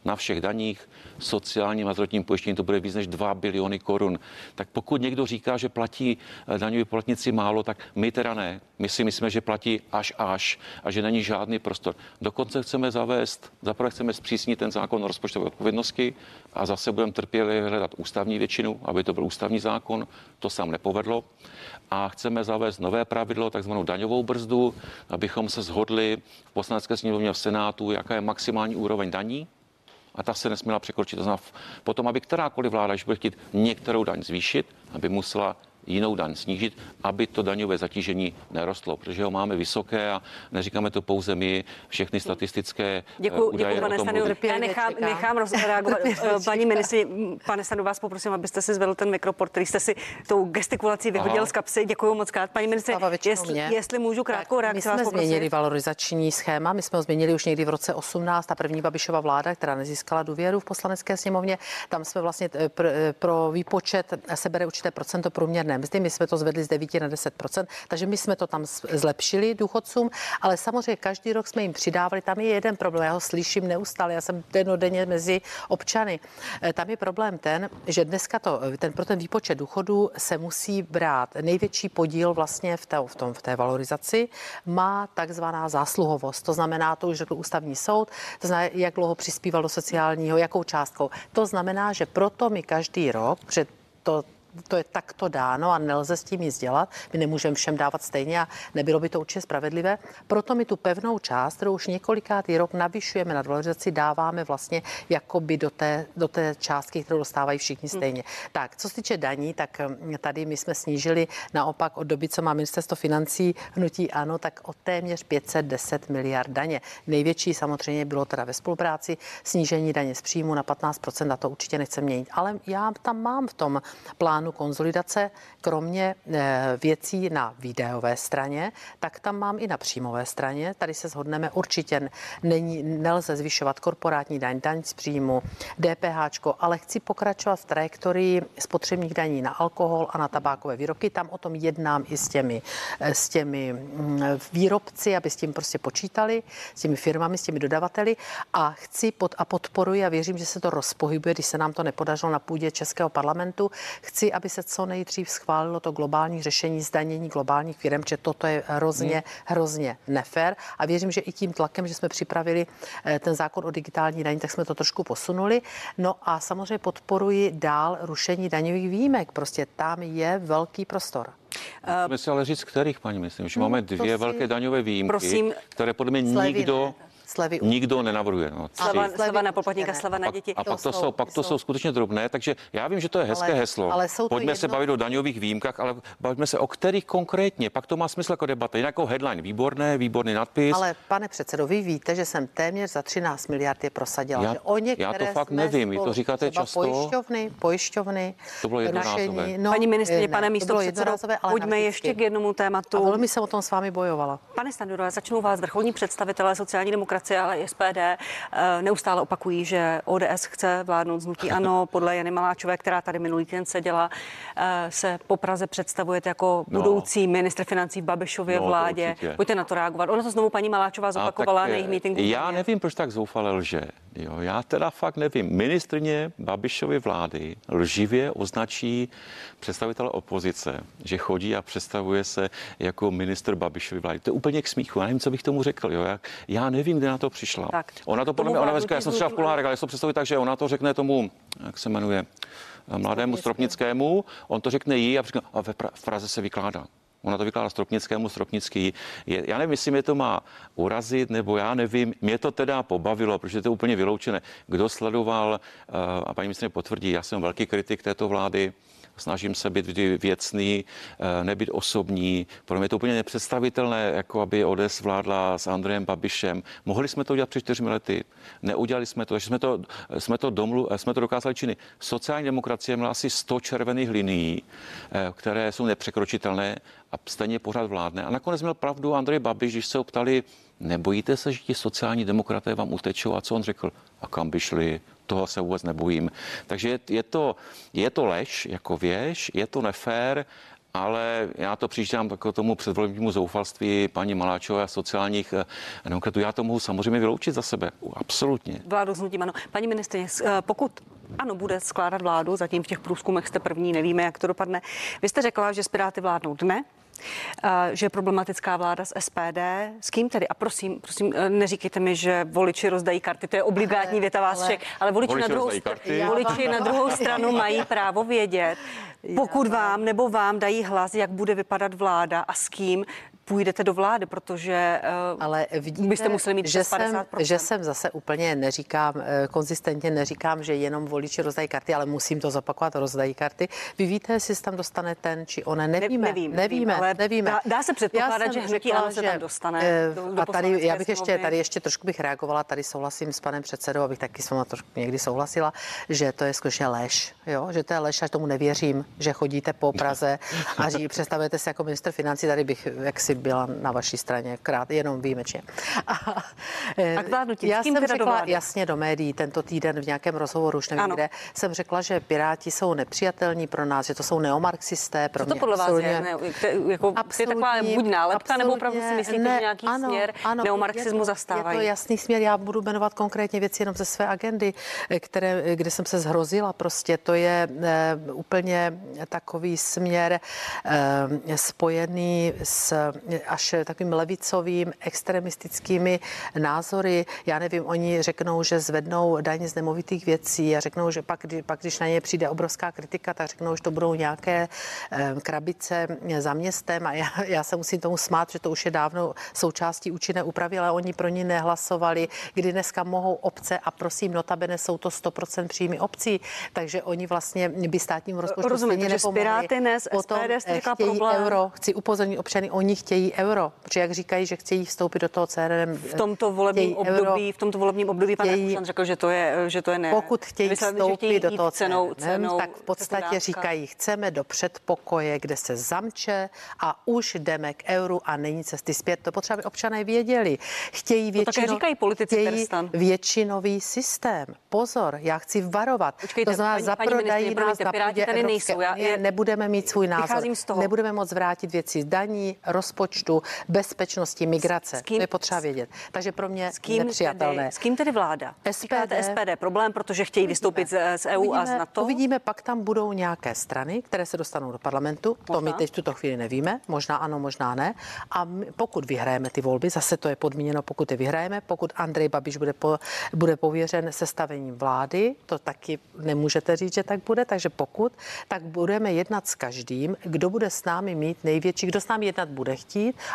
na všech daních, sociálním a zdravotním pojištění to bude víc než 2 biliony korun. Tak pokud někdo říká, že platí eh, daňoví poplatníci málo, tak my teda ne. My si myslíme, že platí až až a že není žádný prostor. Dokonce chceme zavést, zaprvé chceme zpřísnit ten zákon o rozpočtové odpovědnosti a zase budeme trpěli hledat ústavní většinu, aby to byl ústavní zákon. To sám nepovedlo. A chceme zavést nové pravidlo, takzvanou daňovou brzdu, abychom se shodli v poslanecké sněmovně v Senátu, jaká je maximální úroveň daní a ta se nesměla překročit. To znamená potom, aby kterákoliv vláda, když bude chtít některou daň zvýšit, aby musela jinou daň snížit, aby to daňové zatížení nerostlo, protože ho máme vysoké a neříkáme to pouze my, všechny statistické děkuji, eh, údaje děkuji, pane Stanu. Já nechám, nechám reagovat. Eh, paní ministři, pane Stanu, vás poprosím, abyste si zvedl ten mikroport, který jste si tou gestikulací vyhodil Aha. z kapsy. Děkuji moc krát. Paní ministři, jestli, jestli můžu krátkou reakci. My jsme změnili valorizační schéma, my jsme ho změnili už někdy v roce 18, ta první Babišova vláda, která nezískala důvěru v poslanecké sněmovně, tam jsme vlastně eh, pro výpočet sebere určité procento průměrné mzdy. My jsme to zvedli z 9 na 10% takže my jsme to tam zlepšili důchodcům, ale samozřejmě každý rok jsme jim přidávali. Tam je jeden problém, já ho slyším neustále, já jsem denodenně mezi občany. Eh, tam je problém ten, že dneska to, ten, pro ten výpočet důchodu se musí brát největší podíl vlastně v té, v tom, v té valorizaci, má takzvaná zásluhovost. To znamená, to už řekl ústavní soud, to znamená, jak dlouho přispíval do sociálního, jakou částkou. To znamená, že proto my každý rok před to to je takto dáno a nelze s tím nic dělat. My nemůžeme všem dávat stejně a nebylo by to určitě spravedlivé. Proto my tu pevnou část, kterou už několikátý rok navyšujeme na valorizaci, dáváme vlastně jakoby do té, do té částky, kterou dostávají všichni hmm. stejně. Hmm. Tak, co se týče daní, tak hm, tady my jsme snížili naopak od doby, co má ministerstvo financí hnutí ano, tak o téměř 510 miliard daně. Největší samozřejmě bylo teda ve spolupráci snížení daně z příjmu na 15% a to určitě nechce měnit. Ale já tam mám v tom plánu plánu konzolidace, kromě eh, věcí na výdajové straně, tak tam mám i na příjmové straně. Tady se shodneme, určitě není, nelze zvyšovat korporátní daň, daň z příjmu, DPH, ale chci pokračovat v trajektorii spotřebních daní na alkohol a na tabákové výrobky. Tam o tom jednám i s těmi, eh, s těmi mm, výrobci, aby s tím prostě počítali, s těmi firmami, s těmi dodavateli a chci pod, a podporuji a věřím, že se to rozpohybuje, když se nám to nepodařilo na půdě Českého parlamentu. Chci, aby se co nejdřív schválilo to globální řešení zdanění globálních firm, že toto je hrozně, hmm. hrozně nefér a věřím, že i tím tlakem, že jsme připravili eh, ten zákon o digitální daní, tak jsme to trošku posunuli. No a samozřejmě podporuji dál rušení daňových výjimek. Prostě tam je velký prostor. Musíme si ale říct, kterých, paní myslím, že máme dvě si... velké daňové výjimky, Prosím, které podle mě nikdo, ne slevy nikdo nenavrhuje. No, sleva, sleva na poplatníka, sleva na děti. A pak to, jsou, pak to jsou skutečně drobné, takže já vím, že to je hezké ale, heslo. Ale jsou Pojďme jedno... se bavit o daňových výjimkách, ale bavíme se o kterých konkrétně. Pak to má smysl jako debata. Jinak jako headline výborné, výborný nadpis. Ale pane předsedo, vy víte, že jsem téměř za 13 miliard je prosadila. Já, že o já to fakt nevím, vy to říkáte často. Pojišťovny, pojišťovny. To bylo jednorázové. No, Paní ministrině, pane místo předsedo, pojďme ještě k jednomu tématu. A velmi jsem o tom s vámi bojovala. Pane Standuro, začnu vás vrcholní představitelé sociální demokracie, ale i SPD eh, neustále opakují, že ODS chce vládnout znutí ano. Podle Jany Maláčové, která tady minulý týden seděla, eh, se po Praze představujete jako no. budoucí ministr financí v Babišově no, vládě. Pojďte na to reagovat. Ona to znovu paní Maláčová zopakovala na jejich meetingu. Já nevím, proč tak zoufale lže. Jo, já teda fakt nevím. Ministrně Babišovy vlády lživě označí představitele opozice, že chodí a představuje se jako minister Babišovy vlády. To je úplně k smíchu. Já nevím, co bych tomu řekl. Jo. Já, já nevím, kde na to přišla. Tak, ona to podle mě, ona říká, já jsem třeba v kulárech, ale to představit tak, že ona to řekne tomu, jak se jmenuje, mladému Stropnickému, on to řekne jí a, řekne, a ve pra, v Praze se vykládá. Ona to vykládá Stropnickému, Stropnický. Je, já nevím, jestli mě to má urazit, nebo já nevím. Mě to teda pobavilo, protože to je úplně vyloučené. Kdo sledoval, eh, a paní ministrině potvrdí, já jsem velký kritik této vlády, snažím se být vždy věcný, eh, nebyt osobní. Pro mě je to úplně nepředstavitelné, jako aby ODS vládla s Andrejem Babišem. Mohli jsme to udělat před čtyřmi lety, neudělali jsme to, takže jsme to, jsme to, domlu, jsme to dokázali činy. Sociální demokracie měla asi 100 červených linií, eh, které jsou nepřekročitelné a stejně pořád vládne. A nakonec měl pravdu Andrej Babiš, když se ho ptali, nebojíte se, že ti sociální demokraté vám utečou? A co on řekl? A kam by šli? Toho se vůbec nebojím. Takže je to, je to lež jako věž, je to nefér, ale já to přijíždám k tomu předvolebnímu zoufalství paní Maláčové a sociálních eh, demokratů. Já to mohu samozřejmě vyloučit za sebe. Absolutně. Vládu s ano. Paní ministrině, eh, pokud ano, bude skládat vládu, zatím v těch průzkumech jste první, nevíme, jak to dopadne. Vy jste řekla, že Piráty vládnou dne, že je problematická vláda s SPD. S kým tedy? A prosím, prosím, eh, neříkejte mi, že voliči rozdají karty, to je obligátní věta vás všech, ale voliči, voliči, na druhou, voliči na druhou stranu mají právo vědět, pokud vám nebo vám dají hlas, jak bude vypadat vláda a s kým půjdete do vlády, protože uh, Ale vidíte, byste museli mít že jsem, že jsem zase úplně neříkám, uh, konzistentně neříkám, že jenom voliči rozdají karty, ale musím to zopakovat, rozdají karty. Vy víte, jestli se tam dostane ten či ona, nevíme, ne, nevím, nevíme, ale nevíme. Dá, dá se předpokládat, že hnutí ano se tam dostane. Uh, do, do a tady, já bych ještě, tady ještě trošku bych reagovala, tady souhlasím s panem předsedou, abych taky s váma trošku někdy souhlasila, že to je skutečně lež, jo? že to je lež, až tomu nevěřím, že chodíte po Praze a že představujete se jako minister financí, tady bych jaksi byla na vaší straně, krát, jenom výjimečně. A, a k vládnutí, já jsem řekla do jasně do médií tento týden v nějakém rozhovoru, už nevím ano. kde, jsem řekla, že Piráti jsou nepřijatelní pro nás, že to jsou neomarxisté. Pro Co to mě podle vás je? Ne, jako, je taková buď nálepka, nebo opravdu si myslíte, ne, že nějaký ano, směr ano, neomarxismu je to, zastávají? Je to jasný směr, já budu jmenovat konkrétně věci jenom ze své agendy, které, kde jsem se zhrozila. Prostě to je e, úplně takový směr e, spojený s až takovým levicovým, extremistickými názory. Já nevím, oni řeknou, že zvednou daň z nemovitých věcí a řeknou, že pak, pak když na ně přijde obrovská kritika, tak řeknou, že to budou nějaké eh, krabice za městem a já, já se musím tomu smát, že to už je dávno součástí účinné úpravy, ale oni pro ní nehlasovali, kdy dneska mohou obce a prosím, notabene jsou to 100% příjmy obcí, takže oni vlastně by státním rozpočtu Rozumím, stejně nepomohli. Piráty, SPD, Potom chtějí problém. euro, chci upozornit občany, oni chtějí chtějí euro, protože jak říkají, že chtějí vstoupit do toho CRM. V tomto volebním období, v tomto volebním období pan chtějí, řekl, že to je, že to je ne. Pokud chtějí vstoupit do toho cenou, cenou, tak v podstatě říkají, chceme do předpokoje, kde se zamče a už jdeme k euru a není cesty zpět. To potřeba, aby občané věděli. Chtějí většinu, to také říkají politici chtějí většinový systém. Pozor, já chci varovat. Počkejte, to znamená, paní, zaprodají paní nás na půdě tady nejsou. Já, je, nebudeme mít svůj názor. Z toho. Nebudeme moc vrátit věci daní, rozpočtu, bezpečnosti, migrace. S kým, to je potřeba vědět. Takže pro mě s kým nepřijatelné. Tedy, s kým tedy vláda? SPD. Říkáte SPD problém, protože chtějí uvidíme. vystoupit z, z EU uvidíme, a z NATO? Uvidíme, pak tam budou nějaké strany, které se dostanou do parlamentu. Možná. To my teď v tuto chvíli nevíme. Možná ano, možná ne. A my, pokud vyhrajeme ty volby, zase to je podmíněno, pokud je vyhrajeme, pokud Andrej Babiš bude, po, bude pověřen sestavením vlády, to taky nemůžete říct, že tak bude, takže pokud, tak budeme jednat s každým, kdo bude s námi mít největší, kdo s námi jednat bude chtít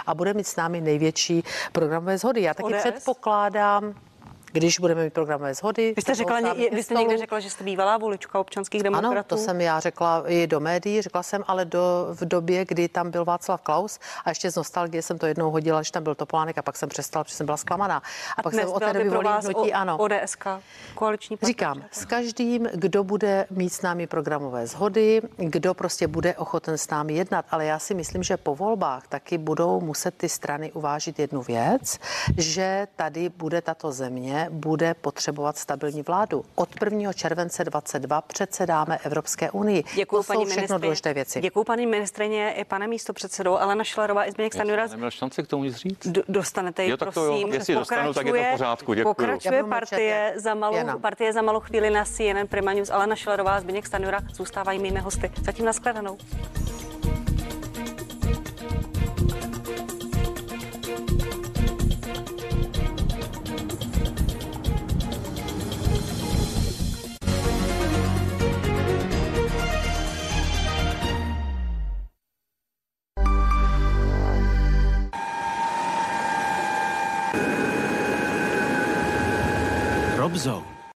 a bude mít s námi největší programové zhody. Já taky ODS? předpokládám, když budeme mít programové shody. Vy jste, řekla, vy jste někde řekla, že jste bývalá volička občanských demokratů? Ano, to jsem já řekla i do médií, řekla jsem ale do, v době, kdy tam byl Václav Klaus a ještě z nostalgie jsem to jednou hodila, že tam byl Topolánek a pak jsem přestala, protože jsem byla zklamaná. A, a pak jsem od té doby volím hnutí, ano. ODSK, koaliční partner. Říkám, s každým, kdo bude mít s námi programové shody, kdo prostě bude ochoten s námi jednat, ale já si myslím, že po volbách taky budou muset ty strany uvážit jednu věc, že tady bude tato země bude potřebovat stabilní vládu. Od 1. července 22 předsedáme Evropské unii. Děkuji, to paní jsou všechno důležité věci. Děkuji paní ministrině i pane místo předsedou Alena Šlerová i Zběněk Stanjura. Neměl šanci k tomu nic říct. D- dostanete ji, prosím. Jo. Jestli dostanu, tak je to v pořádku. Děkuji. Pokračuje partie za, malou, partie za malou chvíli na CNN Prima News. Alena Šlerová a Zběněk Stanjura zůstávají mými hosty. Zatím nashledanou. Sub-Zone.